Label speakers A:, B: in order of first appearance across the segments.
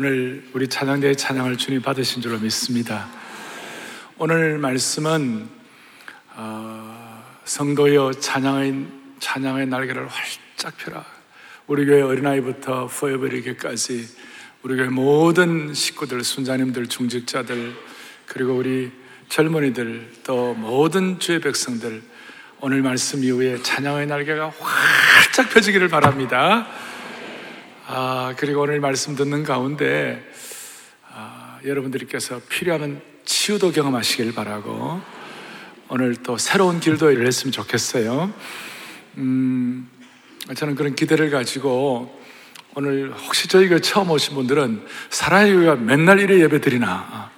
A: 오늘 우리 찬양대의 찬양을 주님 받으신 줄로 믿습니다. 오늘 말씀은 어, 성도여 찬양의 찬양의 날개를 활짝 펴라. 우리 교회 어린아이부터 포에버리게까지 우리 교회 모든 식구들, 순자님들, 중직자들 그리고 우리 젊은이들 또 모든 주의 백성들 오늘 말씀 이후에 찬양의 날개가 활짝 펴지기를 바랍니다. 아, 그리고 오늘 말씀 듣는 가운데 아, 여러분들께서 필요하면 치유도 경험하시길 바라고 오늘 또 새로운 길도 일했으면 좋겠어요. 음, 저는 그런 기대를 가지고 오늘 혹시 저희 가 처음 오신 분들은 사랑의 교회가 맨날 이래 예배 드리나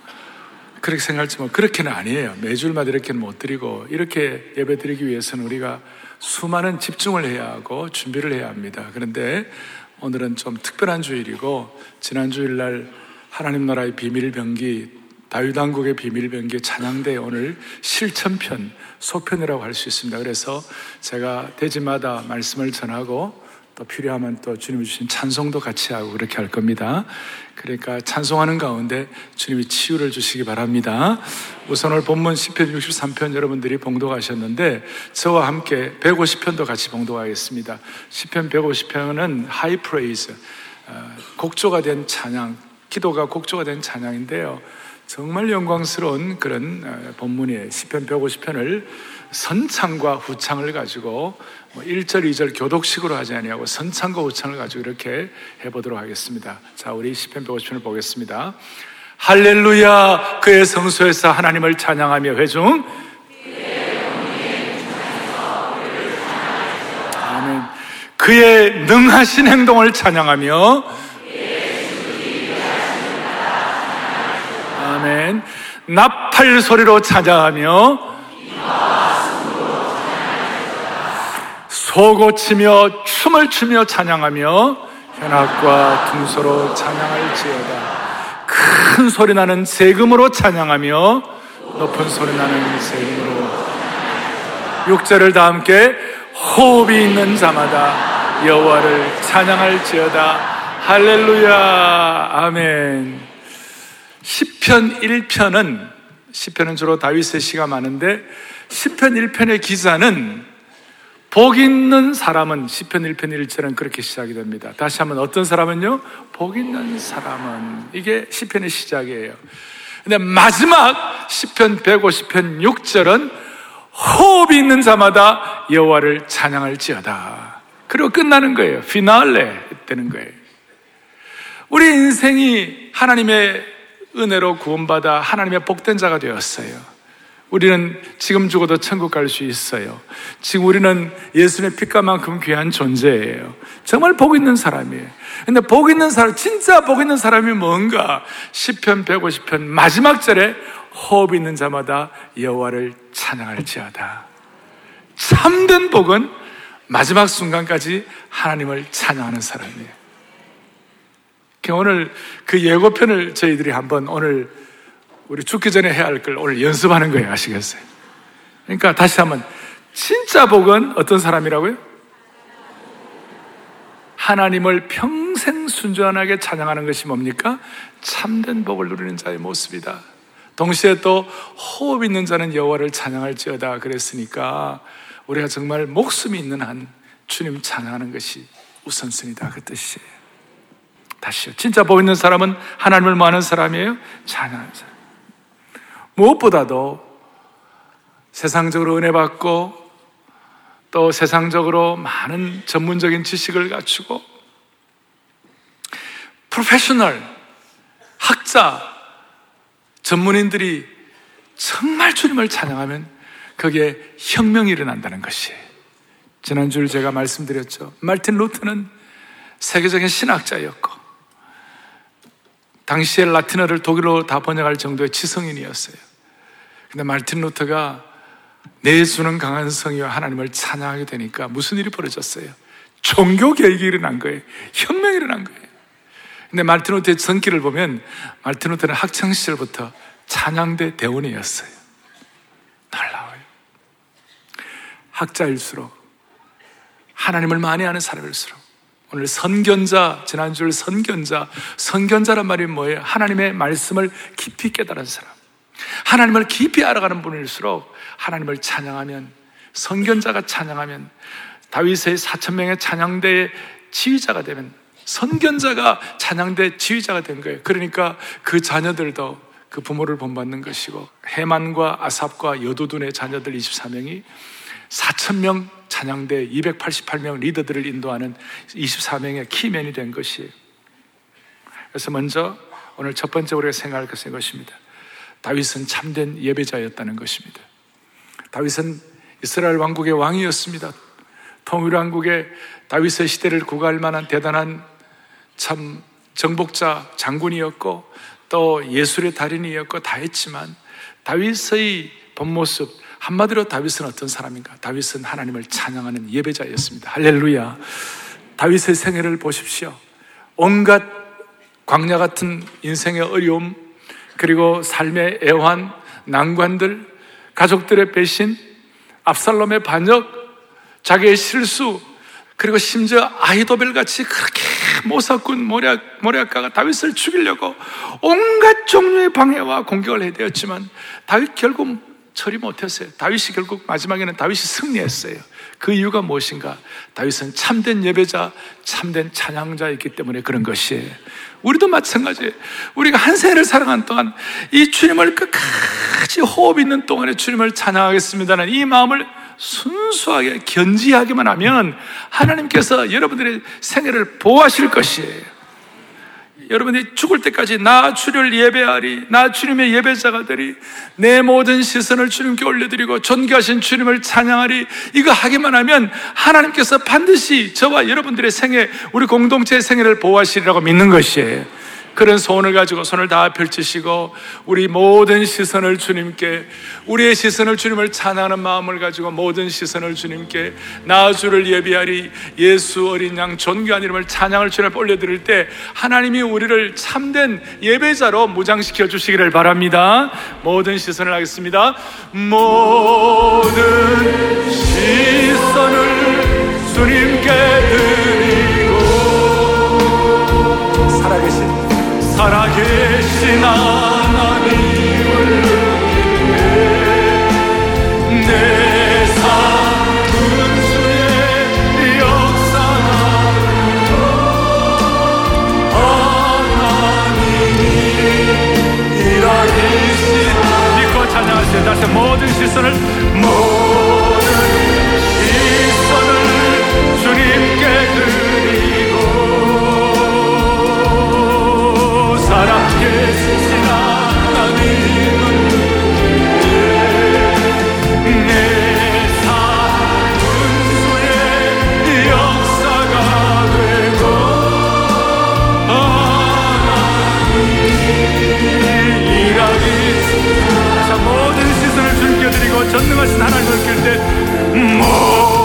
A: 그렇게 생각할지만 그렇게는 아니에요. 매주일마다 이렇게는 못 드리고 이렇게 예배 드리기 위해서는 우리가 수많은 집중을 해야 하고 준비를 해야 합니다. 그런데 오늘은 좀 특별한 주일이고 지난 주일날 하나님 나라의 비밀 병기 다윗 왕국의 비밀 병기 찬양대 오늘 실천편 소편이라고 할 수 있습니다. 그래서 제가 대지마다 말씀을 전하고 또 필요하면 또 주님이 주신 찬송도 같이 하고 그렇게 할 겁니다. 그러니까 찬송하는 가운데 주님이 치유를 주시기 바랍니다. 우선 오늘 본문 시편 63편 여러분들이 봉독하셨는데 저와 함께 150편도 같이 봉독하겠습니다. 시편 150편은 high praise 어, 곡조가 된 찬양, 기도가 곡조가 된 찬양인데요. 정말 영광스러운 그런 어, 본문이에요. 시편 150편을 선창과 후창을 가지고 1절, 뭐 2절 교독식으로 하지 아니하고 선창과 후창을 가지고 이렇게 해보도록 하겠습니다. 자, 우리 시편 150편을 보겠습니다. 할렐루야! 그의 성소에서 하나님을 찬양하며 회중. 아멘. 그의 능하신 행동을 찬양하며 아멘. 나팔 소리로 찬양하며 소고치며 춤을 추며 찬양하며 현악과 둥소로 찬양할지어다. 큰 소리 나는 세금으로 찬양하며 높은 소리 나는 세금으로 6절을 다 함께 호흡이 있는 자마다 여호와를 찬양할지어다. 할렐루야. 아멘. 10편 1편은 10편은 주로 다윗의 시가 많은데 10편 1편의 기사는 복 있는 사람은 10편 1편 1절은 그렇게 시작이 됩니다. 다시 한번 어떤 사람은요? 복 있는 사람은 이게 10편의 시작이에요. 근데 마지막 10편 150편 6절은 호흡이 있는 자마다 여호와를 찬양할지어다. 그리고 끝나는 거예요. 피날레 되는 거예요. 우리 인생이 하나님의 은혜로 구원받아 하나님의 복된 자가 되었어요. 우리는 지금 죽어도 천국 갈 수 있어요. 지금 우리는 예수님의 피가만큼 귀한 존재예요. 정말 복 있는 사람이에요. 근데 복 있는 사람, 진짜 복 있는 사람이 뭔가? 10편, 150편 마지막 절에 호흡 있는 자마다 여호와를 찬양할지어다. 참된 복은 마지막 순간까지 하나님을 찬양하는 사람이에요. 오늘 그 예고편을 저희들이 한번 오늘 우리 죽기 전에 해야 할 걸 오늘 연습하는 거예요. 아시겠어요? 그러니까 다시 한번 진짜 복은 어떤 사람이라고요? 하나님을 평생 순전하게 찬양하는 것이 뭡니까? 참된 복을 누리는 자의 모습이다. 동시에 또 호흡 있는 자는 여호와를 찬양할지어다 그랬으니까 우리가 정말 목숨이 있는 한 주님 찬양하는 것이 우선순위다 그 뜻이에요. 다시요. 진짜 복 있는 사람은 하나님을 뭐하는 사람이에요? 찬양하는 사람. 무엇보다도 세상적으로 은혜 받고 또 세상적으로 많은 전문적인 지식을 갖추고 프로페셔널 학자 전문인들이 정말 주님을 찬양하면 거기에 혁명이 일어난다는 것이 지난주에 제가 말씀드렸죠. 말틴 루트는 세계적인 신학자였고 당시에 라틴어를 독일어로 다 번역할 정도의 지성인이었어요. 근데 말틴 루터가 내수는 강한 성이와 하나님을 찬양하게 되니까 무슨 일이 벌어졌어요? 종교 개혁이 일어난 거예요. 혁명이 일어난 거예요. 근데 말틴 루터의 전기를 보면 말틴 루터는 학창 시절부터 찬양대 대원이었어요. 놀라워요. 학자일수록 하나님을 많이 아는 사람일수록 오늘 선견자, 지난주를 선견자, 선견자란 말이 뭐예요? 하나님의 말씀을 깊이 깨달은 사람. 하나님을 깊이 알아가는 분일수록 하나님을 찬양하면, 선견자가 찬양하면, 다윗의 4천명의 찬양대의 지휘자가 되면, 선견자가 찬양대 지휘자가 된 거예요. 그러니까 그 자녀들도 그 부모를 본받는 것이고, 해만과 아삽과 여두둔의 자녀들 24명이 4천명 찬양대 288명 리더들을 인도하는 24명의 키맨이 된 것이에요. 그래서 먼저 오늘 첫 번째 우리가 생각할 것은 이것입니다. 다윗은 참된 예배자였다는 것입니다. 다윗은 이스라엘 왕국의 왕이었습니다. 통일 왕국의 다윗의 시대를 구가할 만한 대단한 참 정복자 장군이었고 또 예술의 달인이었고 다 했지만 다윗의 본 모습 한마디로 다윗은 어떤 사람인가? 다윗은 하나님을 찬양하는 예배자였습니다. 할렐루야. 다윗의 생애를 보십시오. 온갖 광야 같은 인생의 어려움, 그리고 삶의 애환, 난관들, 가족들의 배신, 압살롬의 반역, 자기의 실수, 그리고 심지어 아이도벨 같이 그렇게 모사꾼 모략, 모략가가 다윗을 죽이려고 온갖 종류의 방해와 공격을 해대었지만 다윗 결국 처리 못했어요. 다윗이 결국 마지막에는 다윗이 승리했어요. 그 이유가 무엇인가? 다윗은 참된 예배자, 참된 찬양자였기 때문에 그런 것이에요. 우리도 마찬가지예요. 우리가 한 세를 살아간 동안 이 주님을 끝까지 호흡 있는 동안에 주님을 찬양하겠습니다는 이 마음을 순수하게 견지하기만 하면 하나님께서 여러분들의 생애를 보호하실 것이에요. 여러분이 죽을 때까지 나 주를 예배하리, 나 주님의 예배자가 되리, 내 모든 시선을 주님께 올려드리고 존귀하신 주님을 찬양하리, 이거 하기만 하면 하나님께서 반드시 저와 여러분들의 생애, 우리 공동체의 생애를 보호하시리라고 믿는 것이에요. 그런 소원을 가지고 손을 다 펼치시고 우리 모든 시선을 주님께 우리의 시선을 주님을 찬양하는 마음을 가지고 모든 시선을 주님께 나 주를 예비하리. 예수 어린 양 존귀한 이름을 찬양을 주님 올려드릴 때 하나님이 우리를 참된 예배자로 무장시켜 주시기를 바랍니다. 모든 시선을 하겠습니다. 모든 시선을 주님께 살아계신 하나님을 느끼네. 내 삶은 주의 역사하며 하나님이 일하시는 믿고 찬양하세요. 다시 모든 시선을 모든 전능하신 하나님을 끌때 모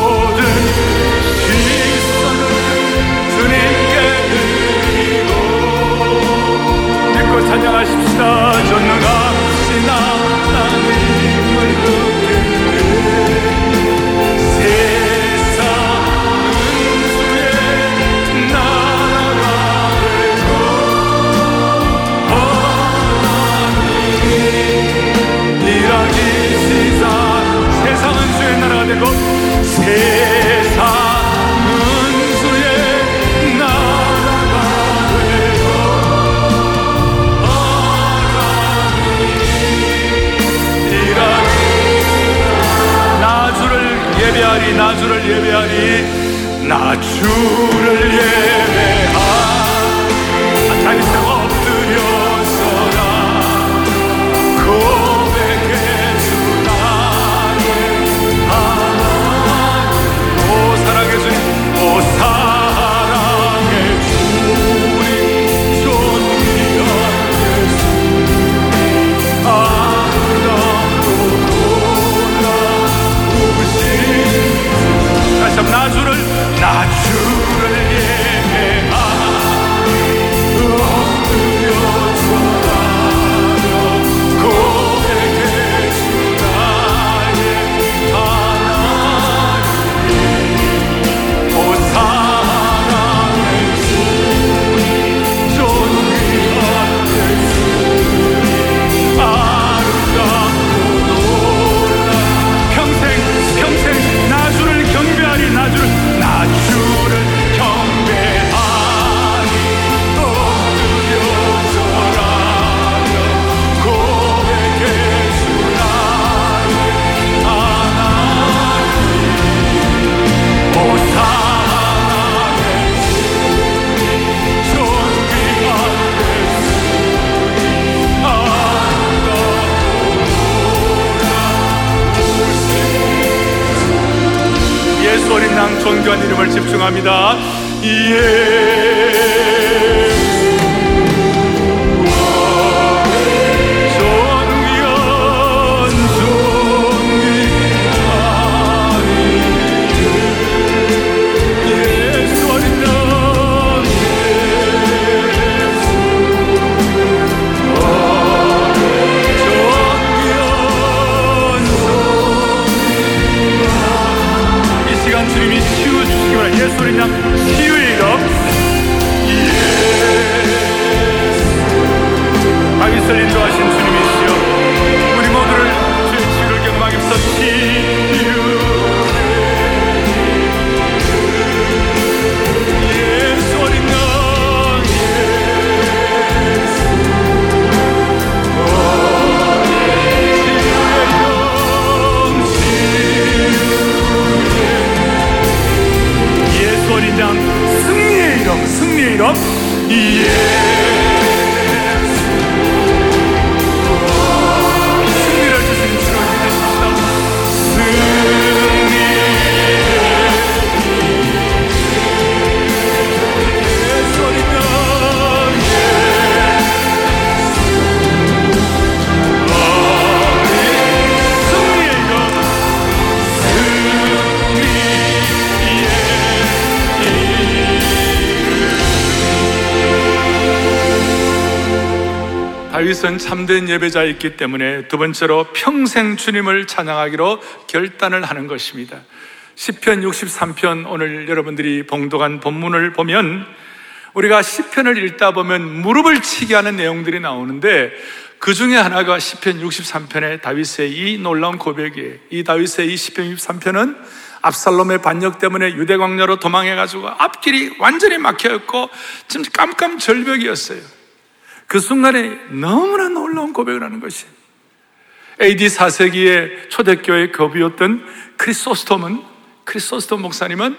A: für den deutschen 다윗은 참된 예배자였기 때문에 두 번째로 평생 주님을 찬양하기로 결단을 하는 것입니다. 10편 63편 오늘 여러분들이 봉독한 본문을 보면 우리가 10편을 읽다 보면 무릎을 치게 하는 내용들이 나오는데 그 중에 하나가 10편 63편의 다윗의 이 놀라운 고백이에요. 이 다윗의 이 10편 63편은 압살롬의 반역 때문에 유대 광야로 도망해 가지고 앞길이 완전히 막혀 있고 지금 깜깜 절벽이었어요. 그 순간에 너무나 놀라운 고백을 하는 것이 AD 4세기의 초대교회 교비였던 크리소스톰은 크리소스톰 목사님은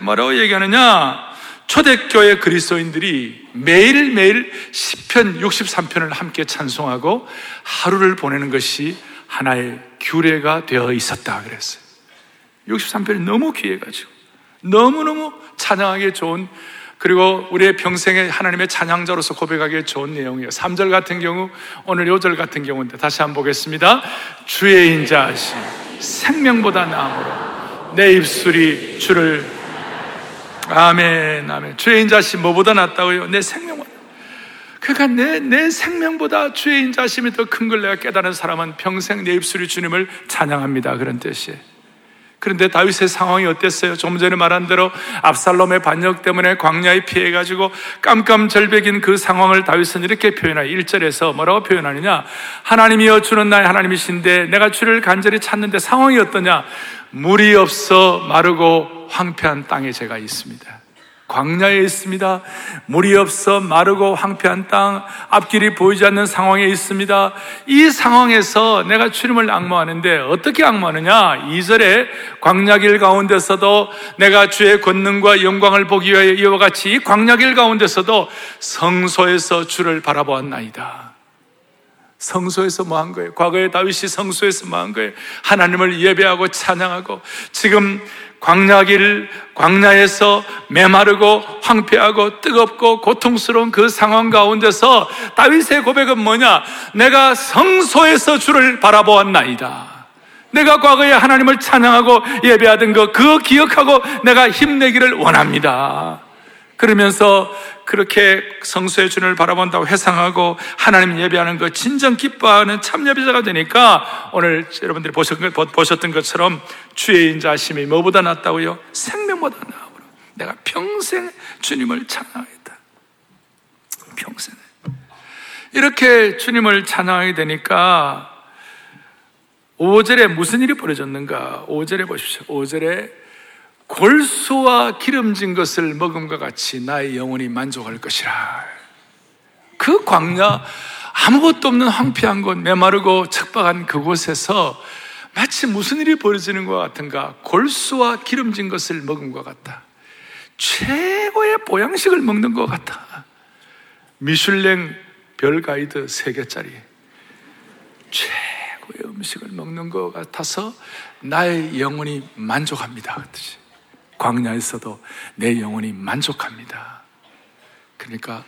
A: 뭐라고 얘기하느냐? 초대교회 그리스도인들이 매일매일 10편, 63편을 함께 찬송하고 하루를 보내는 것이 하나의 규례가 되어 있었다 그랬어요. 63편이 너무 귀해가지고 너무너무 찬양하기 좋은 그리고 우리의 평생에 하나님의 찬양자로서 고백하기에 좋은 내용이에요. 3절 같은 경우, 오늘 요절 같은 경우인데 다시 한번 보겠습니다. 주의 인자하시 생명보다 나음으로 내 입술이 주를 아멘, 아멘. 주의 인자하시 뭐보다 낫다고요? 내 생명보다. 그러니까 내, 내 생명보다 주의 인자심이 더 큰 걸 내가 깨달은 사람은 평생 내 입술이 주님을 찬양합니다. 그런 뜻이에요. 그런데 다윗의 상황이 어땠어요? 좀 전에 말한 대로 압살롬의 반역 때문에 광야에 피해가지고 깜깜절벽인 그 상황을 다윗은 이렇게 표현하여 1절에서 뭐라고 표현하느냐? 하나님이여 주는 나의 하나님이신데 내가 주를 간절히 찾는데 상황이 어떠냐? 물이 없어 마르고 황폐한 땅에 제가 있습니다. 광야에 있습니다. 물이 없어 마르고 황폐한 땅, 앞길이 보이지 않는 상황에 있습니다. 이 상황에서 내가 주님을 악모하는데 어떻게 악모하느냐? 2절에 광야길 가운데서도 내가 주의 권능과 영광을 보기 위하여 이와 같이 광야길 가운데서도 성소에서 주를 바라보았나이다. 성소에서 뭐 한 거예요? 과거에 다윗이 성소에서 뭐 한 거예요? 하나님을 예배하고 찬양하고 지금 광야길, 광야에서 메마르고 황폐하고 뜨겁고 고통스러운 그 상황 가운데서 다윗의 고백은 뭐냐? 내가 성소에서 주를 바라보았나이다. 내가 과거에 하나님을 찬양하고 예배하던 거, 그거 기억하고 내가 힘내기를 원합니다. 그러면서 그렇게 성수의 주를 바라본다고 회상하고 하나님 예배하는 것 진정 기뻐하는 참 예배자가 되니까 오늘 여러분들이 보셨던 것처럼 주의 인자심이 뭐보다 낫다고요? 생명보다 나으로 내가 평생 주님을 찬양하겠다. 평생. 이렇게 주님을 찬양하게 되니까 5절에 무슨 일이 벌어졌는가? 5절에 보십시오. 5절에 골수와 기름진 것을 먹음과 같이 나의 영혼이 만족할 것이라. 그 광야, 아무것도 없는 황폐한 곳, 메마르고 척박한 그곳에서 마치 무슨 일이 벌어지는 것 같은가? 골수와 기름진 것을 먹음과 같다. 최고의 보양식을 먹는 것 같다. 미슐랭 별 가이드 3개짜리. 최고의 음식을 먹는 것 같아서 나의 영혼이 만족합니다. 그 뜻이. 광야에서도 내 영혼이 만족합니다. 그러니까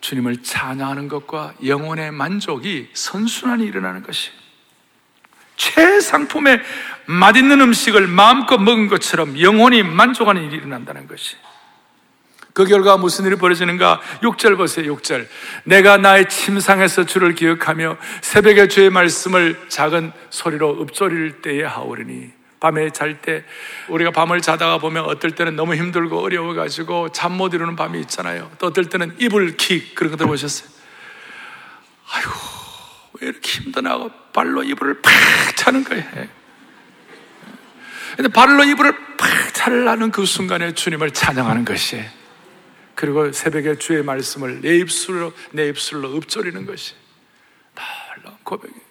A: 주님을 찬양하는 것과 영혼의 만족이 선순환이 일어나는 것이 최상품의 맛있는 음식을 마음껏 먹은 것처럼 영혼이 만족하는 일이 일어난다는 것이 그 결과 무슨 일이 벌어지는가? 6절 보세요, 6절. 내가 나의 침상에서 주를 기억하며 새벽에 주의 말씀을 작은 소리로 읊조릴 때에 하오리니 밤에 잘 때 우리가 밤을 자다가 보면 어떨 때는 너무 힘들고 어려워가지고 잠 못 이루는 밤이 있잖아요. 또 어떨 때는 이불 킥 그런 거 들어보셨어요? 아이고 왜 이렇게 힘드나고 발로 이불을 팍 차는 거예요. 근데 발로 이불을 팍 차려는 그 순간에 주님을 찬양하는 것이에요. 그리고 새벽에 주의 말씀을 내 입술로, 내 입술로 읊조리는 것이 놀라운 고백이에요.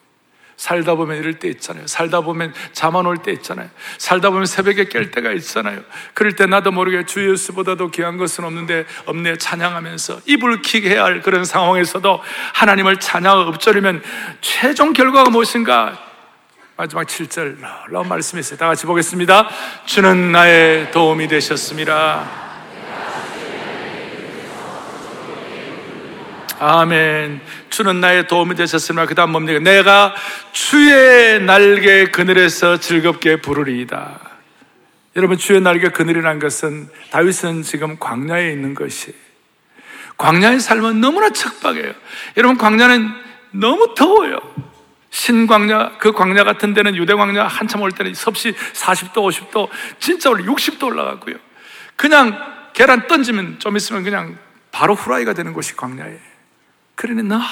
A: 살다 보면 이럴 때 있잖아요. 살다 보면 잠 안 올 때 있잖아요. 살다 보면 새벽에 깰 때가 있잖아요. 그럴 때 나도 모르게 주 예수보다도 귀한 것은 없는데 없네 찬양하면서 입을 킥 해야 할 그런 상황에서도 하나님을 찬양하고 읊조리면 최종 결과가 무엇인가? 마지막 7절 놀라운 말씀이 있어요. 다 같이 보겠습니다. 주는 나의 도움이 되셨습니다. 아멘. 주는 나의 도움이 되셨으나 그 다음 뭡니까? 내가 주의 날개 그늘에서 즐겁게 부르리이다. 여러분 주의 날개 그늘이란 것은 다윗은 지금 광야에 있는 것이 광야의 삶은 너무나 척박해요. 여러분 광야는 너무 더워요. 신광야, 그 광야 같은 데는 유대 광야 한참 올 때는 섭씨 40도, 50도, 진짜 올라 60도 올라가고요. 그냥 계란 던지면 좀 있으면 그냥 바로 후라이가 되는 곳이 광야예요. 그러니 너무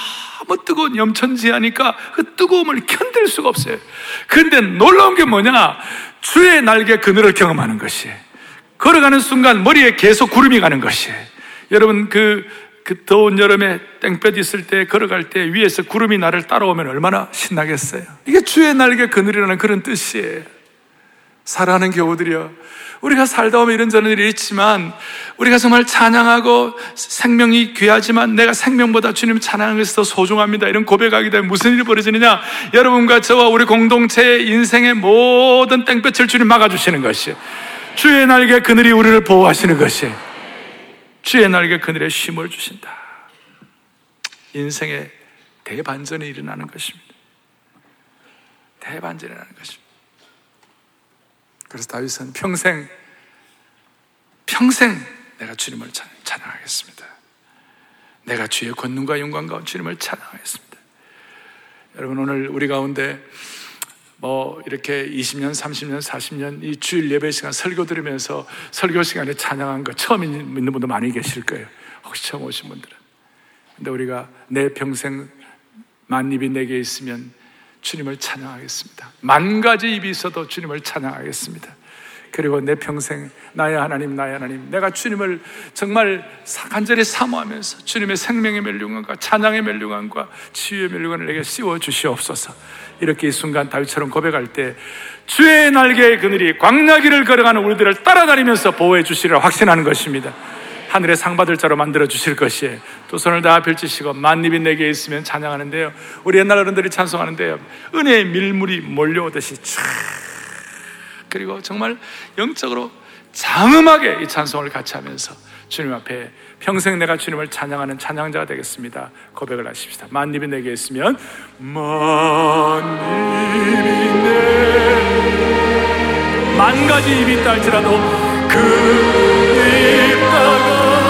A: 뜨거운 염천지하니까 그 뜨거움을 견딜 수가 없어요. 그런데 놀라운 게 뭐냐? 주의 날개 그늘을 경험하는 것이. 걸어가는 순간 머리에 계속 구름이 가는 것이. 여러분 그, 그 더운 여름에 땡볕 있을 때 걸어갈 때 위에서 구름이 나를 따라오면 얼마나 신나겠어요. 이게 주의 날개 그늘이라는 그런 뜻이에요. 사랑하는 교우들이여. 우리가 살다 보면 이런저런 일이 있지만 우리가 정말 찬양하고 생명이 귀하지만 내가 생명보다 주님 찬양하는 것이 더 소중합니다. 이런 고백하게 되면 무슨 일이 벌어지느냐? 여러분과 저와 우리 공동체의 인생의 모든 땡볕을 주님 막아주시는 것이 주의 날개 그늘이 우리를 보호하시는 것이 주의 날개 그늘에 쉼을 주신다. 인생의 대반전이 일어나는 것입니다. 대반전이 일어나는 것입니다. 그래서 다윗은 평생, 평생 내가 주님을 찬양하겠습니다. 내가 주의 권능과 영광과 주님을 찬양하겠습니다. 여러분, 오늘 우리 가운데 뭐 이렇게 20년, 30년, 40년 이 주일 예배 시간 설교 들으면서 설교 시간에 찬양한 거 처음 있는 분도 많이 계실 거예요. 혹시 처음 오신 분들은. 근데 우리가 내 평생 만입이 내게 있으면 주님을 찬양하겠습니다. 만 가지 입이 있어도 주님을 찬양하겠습니다. 그리고 내 평생 나의 하나님, 나의 하나님, 내가 주님을 정말 간절히 사모하면서 주님의 생명의 멸류관과 찬양의 멸류관과 치유의 멸류관을 내게 씌워 주시옵소서. 이렇게 이 순간 다윗처럼 고백할 때 주의 날개의 그늘이 광야길을 걸어가는 우리들을 따라다니면서 보호해 주시리라 확신하는 것입니다. 하늘의 상 받을 자로 만들어 주실 것이에요. 두 손을 다 펼치시고 만입이 내게 있으면 찬양하는데요. 우리 옛날 어른들이 찬송하는데요. 은혜의 밀물이 몰려오듯이 쫙 그리고 정말 영적으로 장음하게 이 찬송을 같이 하면서 주님 앞에 평생 내가 주님을 찬양하는 찬양자가 되겠습니다. 고백을 하십시다. 만입이 내게 있으면 만입이 내만 가지 입이 있다 할지라도 그 입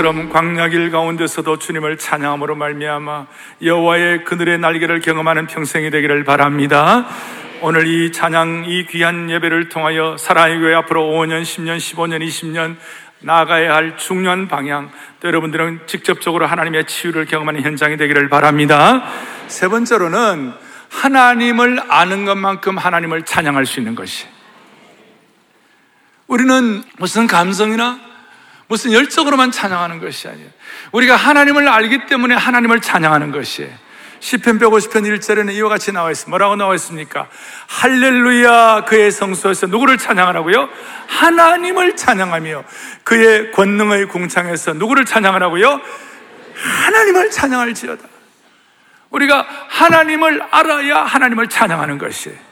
A: 다윗처럼 광야길 가운데서도 주님을 찬양함으로 말미암아 여호와의 그늘의 날개를 경험하는 평생이 되기를 바랍니다. 오늘 이 찬양 이 귀한 예배를 통하여 사랑의 교회 앞으로 5년, 10년, 15년, 20년 나가야 할 중요한 방향 또 여러분들은 직접적으로 하나님의 치유를 경험하는 현장이 되기를 바랍니다. 세 번째로는 하나님을 아는 것만큼 하나님을 찬양할 수 있는 것이 우리는 무슨 감성이나 무슨 열정으로만 찬양하는 것이 아니에요. 우리가 하나님을 알기 때문에 하나님을 찬양하는 것이에요. 시편 150편 1절에는 이와 같이 나와 있습니다. 뭐라고 나와 있습니까? 할렐루야 그의 성소에서 누구를 찬양하라고요? 하나님을 찬양하며 그의 권능의 궁창에서 누구를 찬양하라고요? 하나님을 찬양할지어다. 우리가 하나님을 알아야 하나님을 찬양하는 것이에요.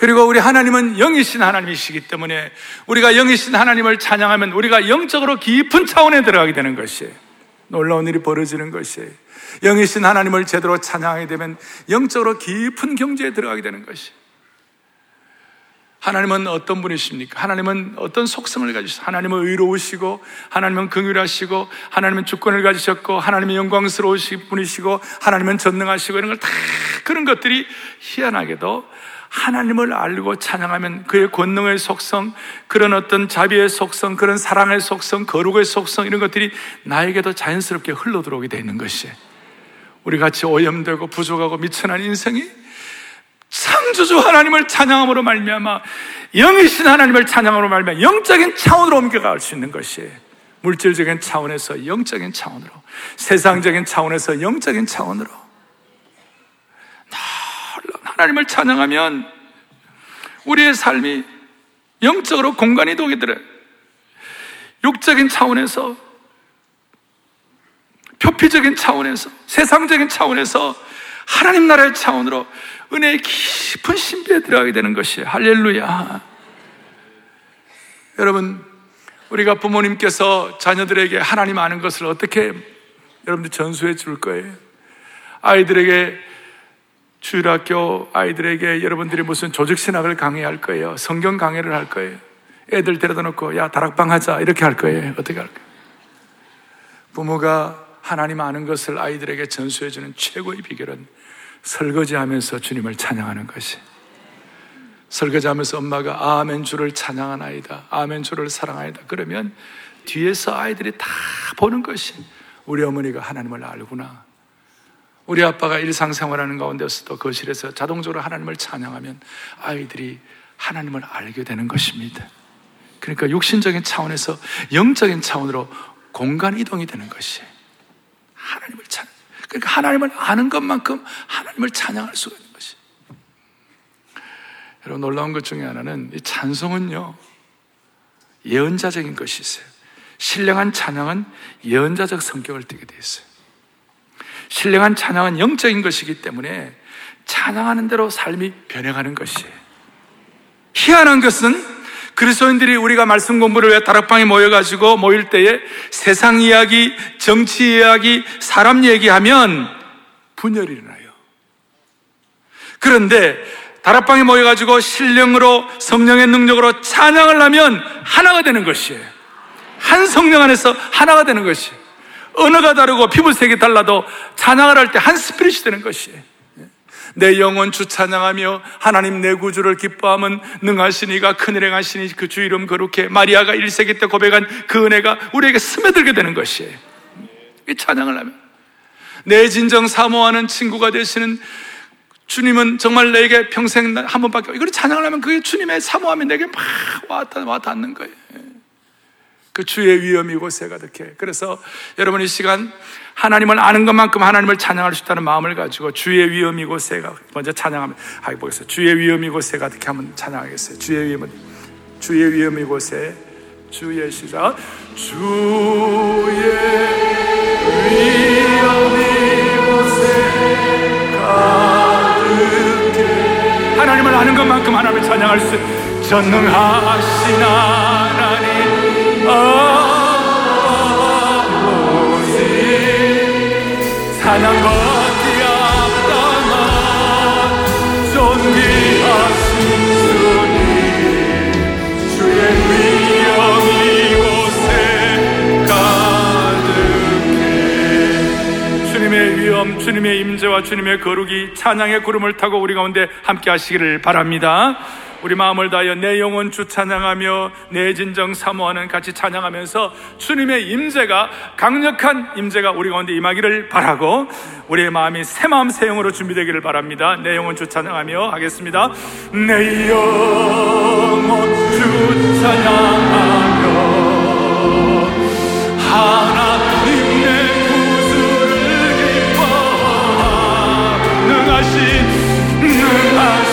A: 그리고 우리 하나님은 영이신 하나님이시기 때문에 우리가 영이신 하나님을 찬양하면 우리가 영적으로 깊은 차원에 들어가게 되는 것이에요. 놀라운 일이 벌어지는 것이에요. 영이신 하나님을 제대로 찬양하게 되면 영적으로 깊은 경지에 들어가게 되는 것이에요. 하나님은 어떤 분이십니까? 하나님은 어떤 속성을 가지시고 하나님은 의로우시고 하나님은 긍휼하시고 하나님은 주권을 가지셨고 하나님은 영광스러우신 분이시고 하나님은 전능하시고 이런 걸 다 그런 것들이 희한하게도 하나님을 알고 찬양하면 그의 권능의 속성, 그런 어떤 자비의 속성, 그런 사랑의 속성, 거룩의 속성 이런 것들이 나에게도 자연스럽게 흘러 들어오게 되는 것이 우리 같이 오염되고 부족하고 미천한 인생이 창조주 하나님을 찬양함으로 말미암아 영이신 하나님을 찬양함으로 말미암아 영적인 차원으로 옮겨갈 수 있는 것이 물질적인 차원에서 영적인 차원으로 세상적인 차원에서 영적인 차원으로 하나님을 찬양하면 우리의 삶이 영적으로 공간이 동이 들어요. 육적인 차원에서, 표피적인 차원에서, 세상적인 차원에서 하나님 나라의 차원으로 은혜의 깊은 신비에 들어가게 되는 것이에요. 할렐루야. 여러분, 우리가 부모님께서 자녀들에게 하나님 아는 것을 어떻게 여러분들 전수해 줄 거예요? 아이들에게 주일학교 아이들에게 여러분들이 무슨 조직신학을 강의할 거예요. 성경 강의를 할 거예요. 애들 데려다 놓고, 야, 다락방 하자. 이렇게 할 거예요. 어떻게 할까요? 부모가 하나님 아는 것을 아이들에게 전수해주는 최고의 비결은 설거지 하면서 주님을 찬양하는 것이. 설거지 하면서 엄마가 아멘 주를 찬양한 아이다. 아멘 주를 사랑하이다. 그러면 뒤에서 아이들이 다 보는 것이 우리 어머니가 하나님을 알구나. 우리 아빠가 일상생활하는 가운데서도 거실에서 자동적으로 하나님을 찬양하면 아이들이 하나님을 알게 되는 것입니다. 그러니까 육신적인 차원에서 영적인 차원으로 공간 이동이 되는 것이 하나님을 찬양. 그러니까 하나님을 아는 것만큼 하나님을 찬양할 수가 있는 것이. 여러분 놀라운 것 중에 하나는 이 찬송은요 예언자적인 것이 있어요. 신령한 찬양은 예언자적 성격을 띠게 되어 있어요. 신령한 찬양은 영적인 것이기 때문에 찬양하는 대로 삶이 변해가는 것이에요. 희한한 것은 그리스도인들이 우리가 말씀 공부를 왜 다락방에 모여가지고 모일 때에 세상 이야기, 정치 이야기, 사람 얘기하면 분열이 일어나요. 그런데 다락방에 모여가지고 신령으로 성령의 능력으로 찬양을 하면 하나가 되는 것이에요. 한 성령 안에서 하나가 되는 것이에요. 언어가 다르고 피부색이 달라도 찬양을 할 때 한 스피릿이 되는 것이에요. 내 영혼 주 찬양하며 하나님 내 구주를 기뻐하면 능하시니가 큰일 행하시니 그 주 이름 거룩해 마리아가 1세기 때 고백한 그 은혜가 우리에게 스며들게 되는 것이에요. 이 찬양을 하면 내 진정 사모하는 친구가 되시는 주님은 정말 내게 평생 한 번밖에 이걸 찬양을 하면 그게 주님의 사모함이 내게 막 와닿, 와닿는 거예요. 그 주의 위엄이 곳에 가득해. 그래서 여러분 이 시간 하나님을 아는 것만큼 하나님을 찬양할 수 있다는 마음을 가지고 주의 위엄이 곳에 가 먼저 찬양하면 하기 보겠어요. 주의 위엄이 곳에 가득해 한번 찬양하겠어요. 주의 위엄은 주의 위엄이 곳에 주의 시작 주의 위엄이 곳에 가득해 하나님을 아는 것만큼 하나님을 찬양할 수 전능하신 하나님 주님의 위엄 주님의 임재와 주님의 거룩이 찬양의 구름을 타고 우리 가운데 함께 하시기를 바랍니다. 우리 마음을 다하여 내 영혼 주 찬양하며 내 진정 사모하는 같이 찬양하면서 주님의 임재가 강력한 임재가 우리 가운데 임하기를 바라고 우리의 마음이 새 마음 새 영으로 준비되기를 바랍니다. 내 영혼 주 찬양하며 하겠습니다. 내 영혼 주 찬양하며 기뻐하 능하신 능하신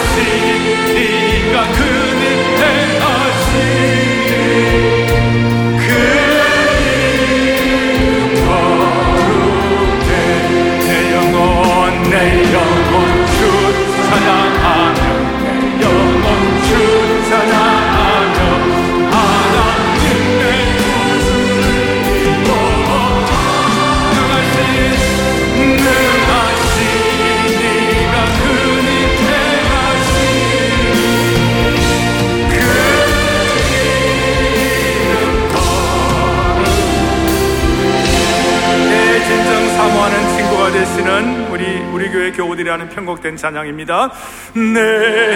A: 편곡된 찬양입니다. 내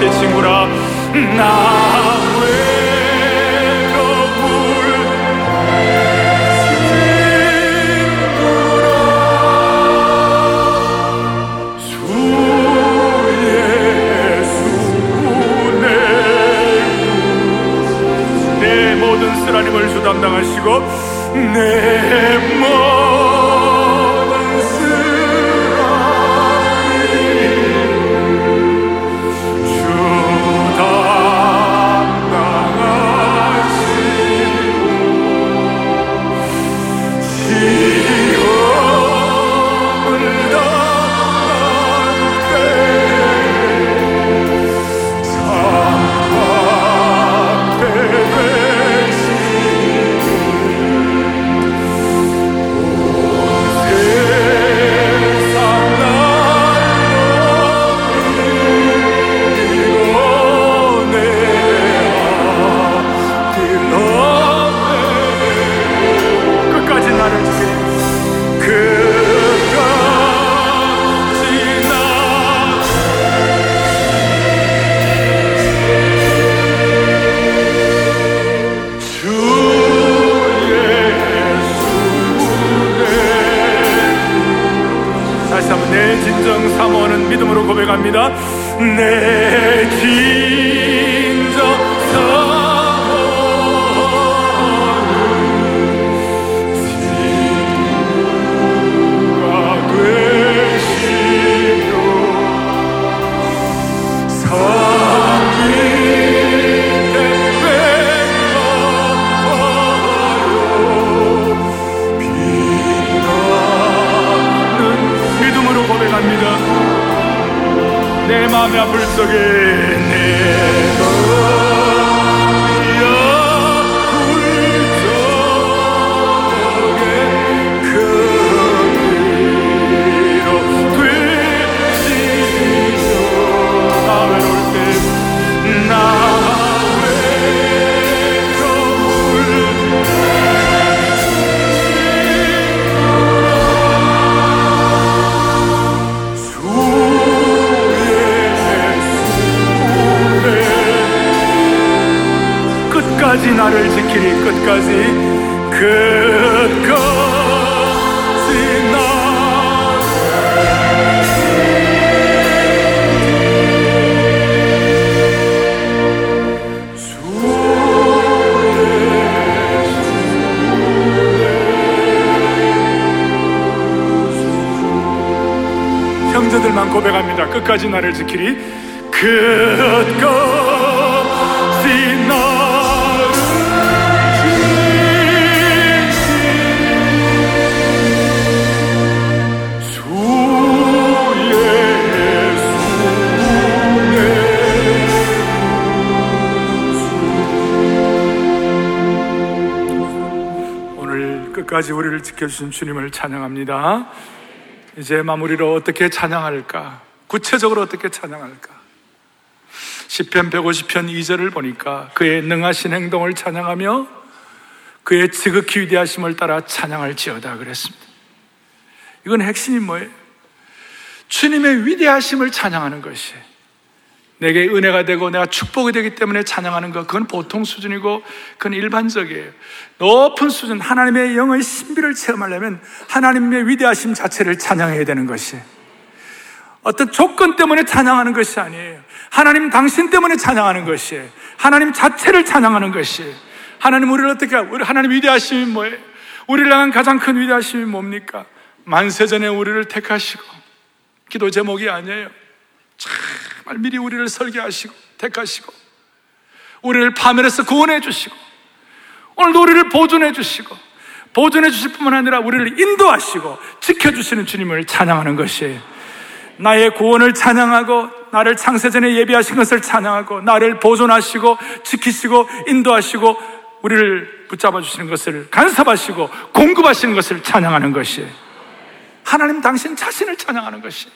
A: 때 친구라. 나 모든 쓰라림을 주 담당하시고 내모 진정 사모하는 믿음으로 고백합니다. 내진 내 마음이 아플 적에 내 끝까지 나를 지키리 끝까지 끝까지 나. 형제들만 고백합니다. 끝까지 나를 지키리. 끝까지. 끝까지 우리를 지켜주신 주님을 찬양합니다. 이제 마무리로 어떻게 찬양할까? 구체적으로 어떻게 찬양할까? 시편 150편 2절을 보니까 그의 능하신 행동을 찬양하며 그의 지극히 위대하심을 따라 찬양할지어다 그랬습니다. 이건 핵심이 뭐예요? 주님의 위대하심을 찬양하는 것이 내게 은혜가 되고 내가 축복이 되기 때문에 찬양하는 것 그건 보통 수준이고 그건 일반적이에요. 높은 수준 하나님의 영의 신비를 체험하려면 하나님의 위대하심 자체를 찬양해야 되는 것이 어떤 조건 때문에 찬양하는 것이 아니에요. 하나님 당신 때문에 찬양하는 것이 하나님 자체를 찬양하는 것이 하나님 우리를 어떻게 우리 하나님 위대하심이 뭐예요? 우리를 향한 가장 큰 위대하심이 뭡니까? 만세전에 우리를 택하시고 기도 제목이 아니에요. 정말 미리 우리를 설계하시고 택하시고 우리를 파멸해서 구원해 주시고 오늘도 우리를 보존해 주시고 보존해 주실 뿐만 아니라 우리를 인도하시고 지켜주시는 주님을 찬양하는 것이 나의 구원을 찬양하고 나를 창세전에 예비하신 것을 찬양하고 나를 보존하시고 지키시고 인도하시고 우리를 붙잡아 주시는 것을 간섭하시고 공급하시는 것을 찬양하는 것이 하나님 당신 자신을 찬양하는 것이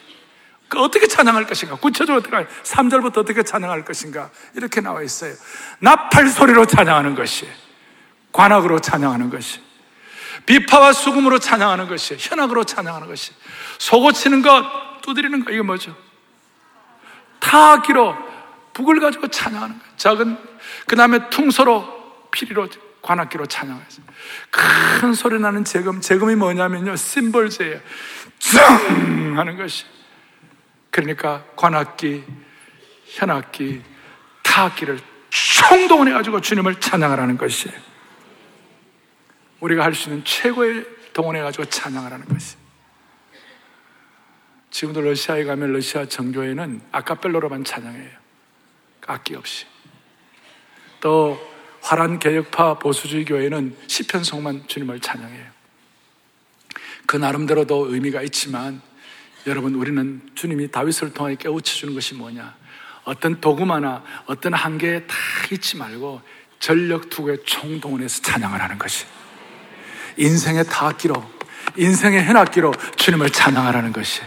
A: 그 어떻게 찬양할 것인가? 구체적으로 어떻게 3절부터 어떻게 찬양할 것인가? 이렇게 나와 있어요. 나팔 소리로 찬양하는 것이 관악으로 찬양하는 것이 비파와 수금으로 찬양하는 것이 현악으로 찬양하는 것이 속고치는 것 두드리는 것 이게 뭐죠? 타악기로 북을 가지고 찬양하는 것 작은 그 다음에 퉁소로 피리로 관악기로 찬양하죠. 큰 소리 나는 재금 재금이 뭐냐면요 심벌제예요. 짱 하는 것이 그러니까 관악기, 현악기, 타악기를 총동원해 가지고 주님을 찬양하라는 것이에요. 우리가 할 수 있는 최고의 동원해 가지고 찬양을 하는 것이. 지금도 러시아에 가면 러시아 정교회는 아카펠로로만 찬양해요. 악기 없이. 또 화란 개혁파 보수주의 교회는 시편송만 주님을 찬양해요. 그 나름대로도 의미가 있지만 여러분 우리는 주님이 다윗을 통해 깨우쳐 주는 것이 뭐냐? 어떤 도구마나 어떤 한계에 다 있지 말고 전력 투구에 총동원해서 찬양을 하는 것이. 인생의 타악기로 인생의 현악기로 주님을 찬양하라는 것이.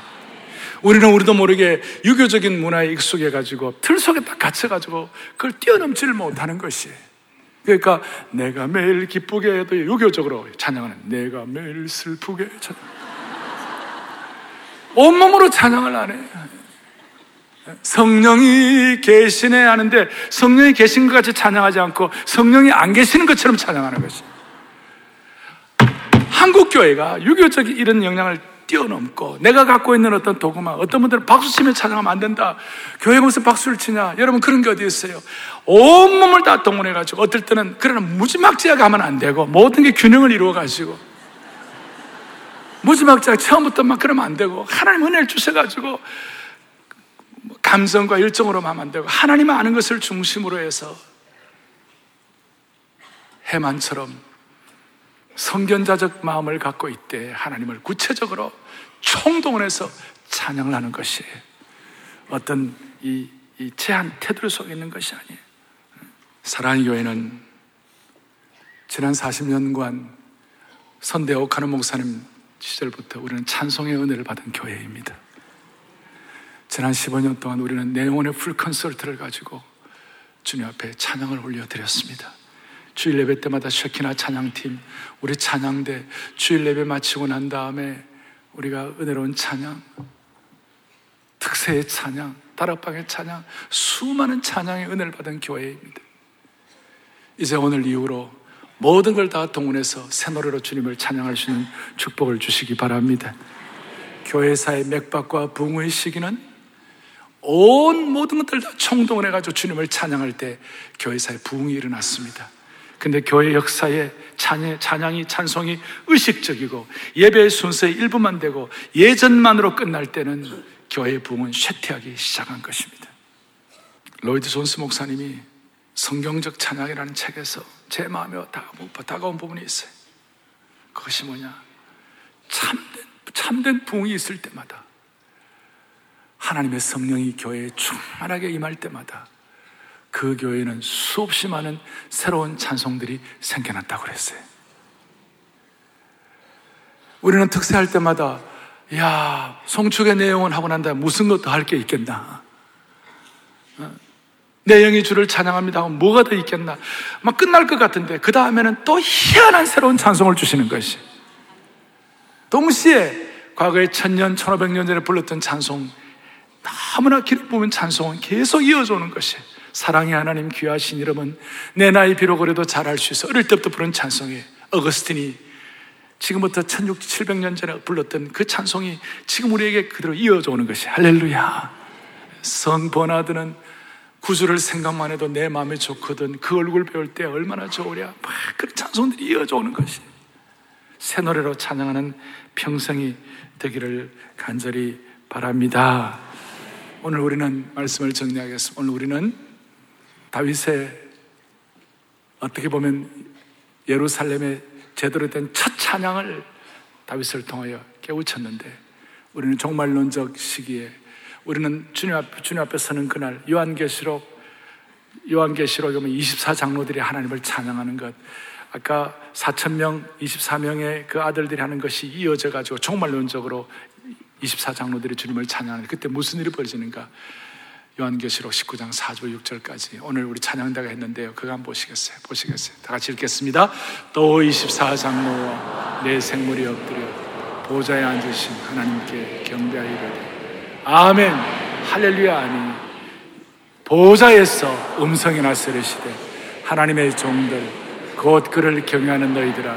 A: 우리는 우리도 모르게 유교적인 문화에 익숙해 가지고 틀 속에 딱 갇혀 가지고 그걸 뛰어넘지를 못하는 것이. 그러니까 내가 매일 기쁘게 해도 유교적으로 찬양하는 내가 매일 슬프게 찬양 온몸으로 찬양을 안 해. 성령이 계시네 하는데 성령이 계신 것 같이 찬양하지 않고 성령이 안 계시는 것처럼 찬양하는 것이. 한국 교회가 유교적인 이런 영향을 뛰어넘고 내가 갖고 있는 어떤 도구만 어떤 분들은 박수 치며 찬양하면 안 된다. 교회 무슨 박수를 치냐? 여러분 그런 게 어디 있어요? 온 몸을 다 동원해 가지고 어떨 때는 그러나 무지막지하게 하면 안 되고 모든 게 균형을 이루어 가지고 무지막지하게 처음부터 막 그러면 안 되고 하나님 은혜를 주셔가지고 감성과 일정으로만 하면 안 되고 하나님 아는 것을 중심으로 해서 해만처럼 성견자적 마음을 갖고 있대 하나님을 구체적으로 총동원해서 찬양을 하는 것이 어떤 이, 이 제한 태도를 속에 있는 것이 아니에요. 사랑의 교회는 지난 40년간 선대옥 하는 목사님 시절부터 우리는 찬송의 은혜를 받은 교회입니다. 지난 15년 동안 우리는 내 영혼의 풀 컨설트를 가지고 주님 앞에 찬양을 올려드렸습니다. 주일 예배 때마다 셔키나 찬양팀, 우리 찬양대 주일 예배 마치고 난 다음에 우리가 은혜로운 찬양, 특세의 찬양, 다락방의 찬양, 수많은 찬양의 은혜를 받은 교회입니다. 이제 오늘 이후로 모든 걸 다 동원해서 새 노래로 주님을 찬양할 수 있는 축복을 주시기 바랍니다. 교회사의 맥박과 붕의 시기는 온 모든 것들 다 총동원해가지고 주님을 찬양할 때 교회사의 부흥이 일어났습니다. 근데 교회 역사에 찬양, 이 찬송이 의식적이고 예배의 순서의 일부만 되고 예전만으로 끝날 때는 교회의 부흥은 쇠퇴하기 시작한 것입니다. 로이드 존스 목사님이 성경적 찬양이라는 책에서 제 마음에 다가온 부분이 있어요. 그것이 뭐냐? 참된, 참된 부흥이 있을 때마다 하나님의 성령이 교회에 충만하게 임할 때마다 그 교회는 수없이 많은 새로운 찬송들이 생겨났다고 그랬어요. 우리는 특세할 때마다 야 송축의 내용은 하고 난 다음에 무슨 것도 할 게 있겠나 어? 내 영이 주를 찬양합니다. 뭐가 더 있겠나? 막 끝날 것 같은데 그 다음에는 또 희한한 새로운 찬송을 주시는 것이. 동시에 과거에 천년, 천오백 년 전에 불렀던 찬송 너무나 보면 찬송은 계속 이어져 오는 것이 사랑의 하나님 귀하신 이름은 내 나이 비록 그래도 잘할 수 있어 어릴 때부터 부른 찬송이 어거스틴이 지금부터 1600, 700년 전에 불렀던 그 찬송이 지금 우리에게 그대로 이어져 오는 것이 할렐루야. 성 버나드는 구주를 생각만 해도 내 마음이 좋거든. 그 얼굴 배울 때 얼마나 좋으랴. 막 그런 찬송들이 이어져 오는 것이. 새 노래로 찬양하는 평생이 되기를 간절히 바랍니다. 오늘 우리는 말씀을 정리하겠습니다. 오늘 우리는 다윗의 어떻게 보면 예루살렘의 제대로 된 첫 찬양을 다윗을 통하여 깨우쳤는데 우리는 종말론적 시기에 우리는 주님 앞 주님 앞에 서는 그날 요한계시록 요한계시록에 보면 24장로들이 하나님을 찬양하는 것 아까 4천명 24명의 그 아들들이 하는 것이 이어져 가지고 종말론적으로 24장로들이 주님을 찬양하는 그때 무슨 일이 벌어지는가 요한계시록 19장 4절 6절까지 오늘 우리 찬양다가 했는데요. 그거 한번 보시겠어요? 보시겠어요? 다 같이 읽겠습니다. 또 24장로와 내 생물이 엎드려 보좌에 앉으신 하나님께 경배하여 이르되 아멘. 할렐루야 아니 보좌에서 음성이 나서르시되 하나님의 종들 곧 그를 경외하는 너희들아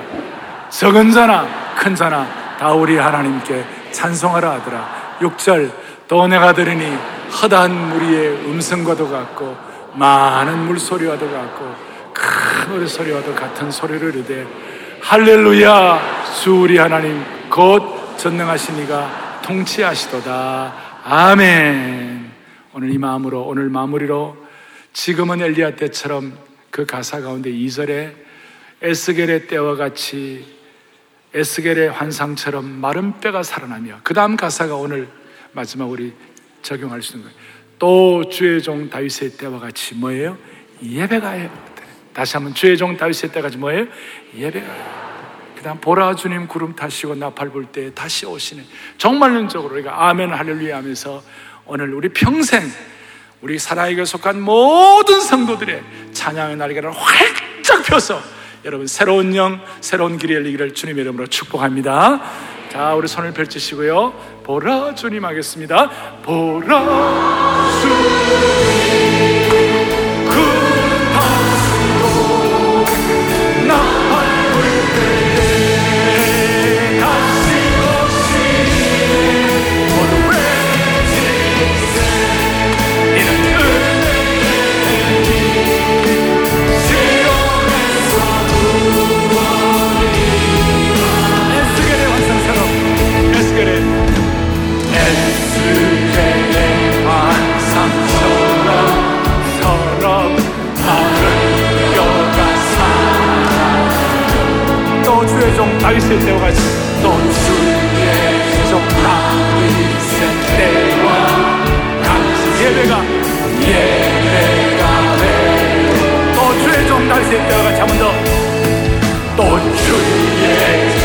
A: 적은 자나 큰 자나 다 우리 하나님께 찬송하라 하더라. 6절 또 내가 들으니 허다한 무리의 음성과도 같고 많은 물소리와도 같고 큰 노래소리와도 같은 소리를 이르되 할렐루야 주 우리 하나님 곧 전능하신 이가 통치하시도다 아멘 오늘 이 마음으로 오늘 마무리로 지금은 엘리야 때처럼 그 가사 가운데 2절에 에스겔의 때와 같이 에스겔의 환상처럼 마른 뼈가 살아나며 그 다음 가사가 오늘 마지막 우리 적용할 수 있는 거예요. 또 주의 종 다윗의 때와 같이 뭐예요? 예배가요. 다시 한번 주의 종 다윗의 때까지 뭐예요? 예배가요. 그 다음 보라 주님 구름 타시고 나팔 불 때 다시 오시는 정말론적으로 우리가 아멘 할렐루야 하면서 오늘 우리 평생 우리 사랑에게 속한 모든 성도들의 찬양의 날개를 활짝 펴서 여러분 새로운 영, 새로운 길이 열리기를 주님의 이름으로 축복합니다. 자, 우리 손을 펼치시고요. 보라 주님 하겠습니다. 보라 주님. 다윗의 때와 같이 또 주의 종 다윗의 때와 같이. 예배가 예배가 되또 주의 종 다윗의 때와 같이 한번 더또 주의 종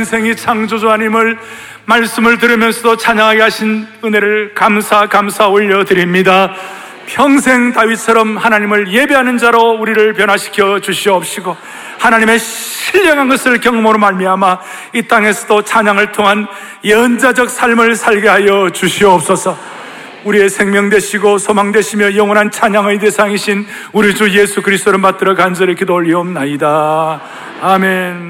A: 인생이 창조주 하님을 말씀을 들으면서도 찬양하게 하신 은혜를 감사 감사 올려드립니다. 평생 다윗처럼 하나님을 예배하는 자로 우리를 변화시켜 주시옵시고 하나님의 신령한 것을 경험으로 말미암아 이 땅에서도 찬양을 통한 연자적 삶을 살게 하여 주시옵소서. 우리의 생명 되시고 소망 되시며 영원한 찬양의 대상이신 우리 주 예수 그리스도를 받들어 간절히 기도 올리옵나이다. 아멘.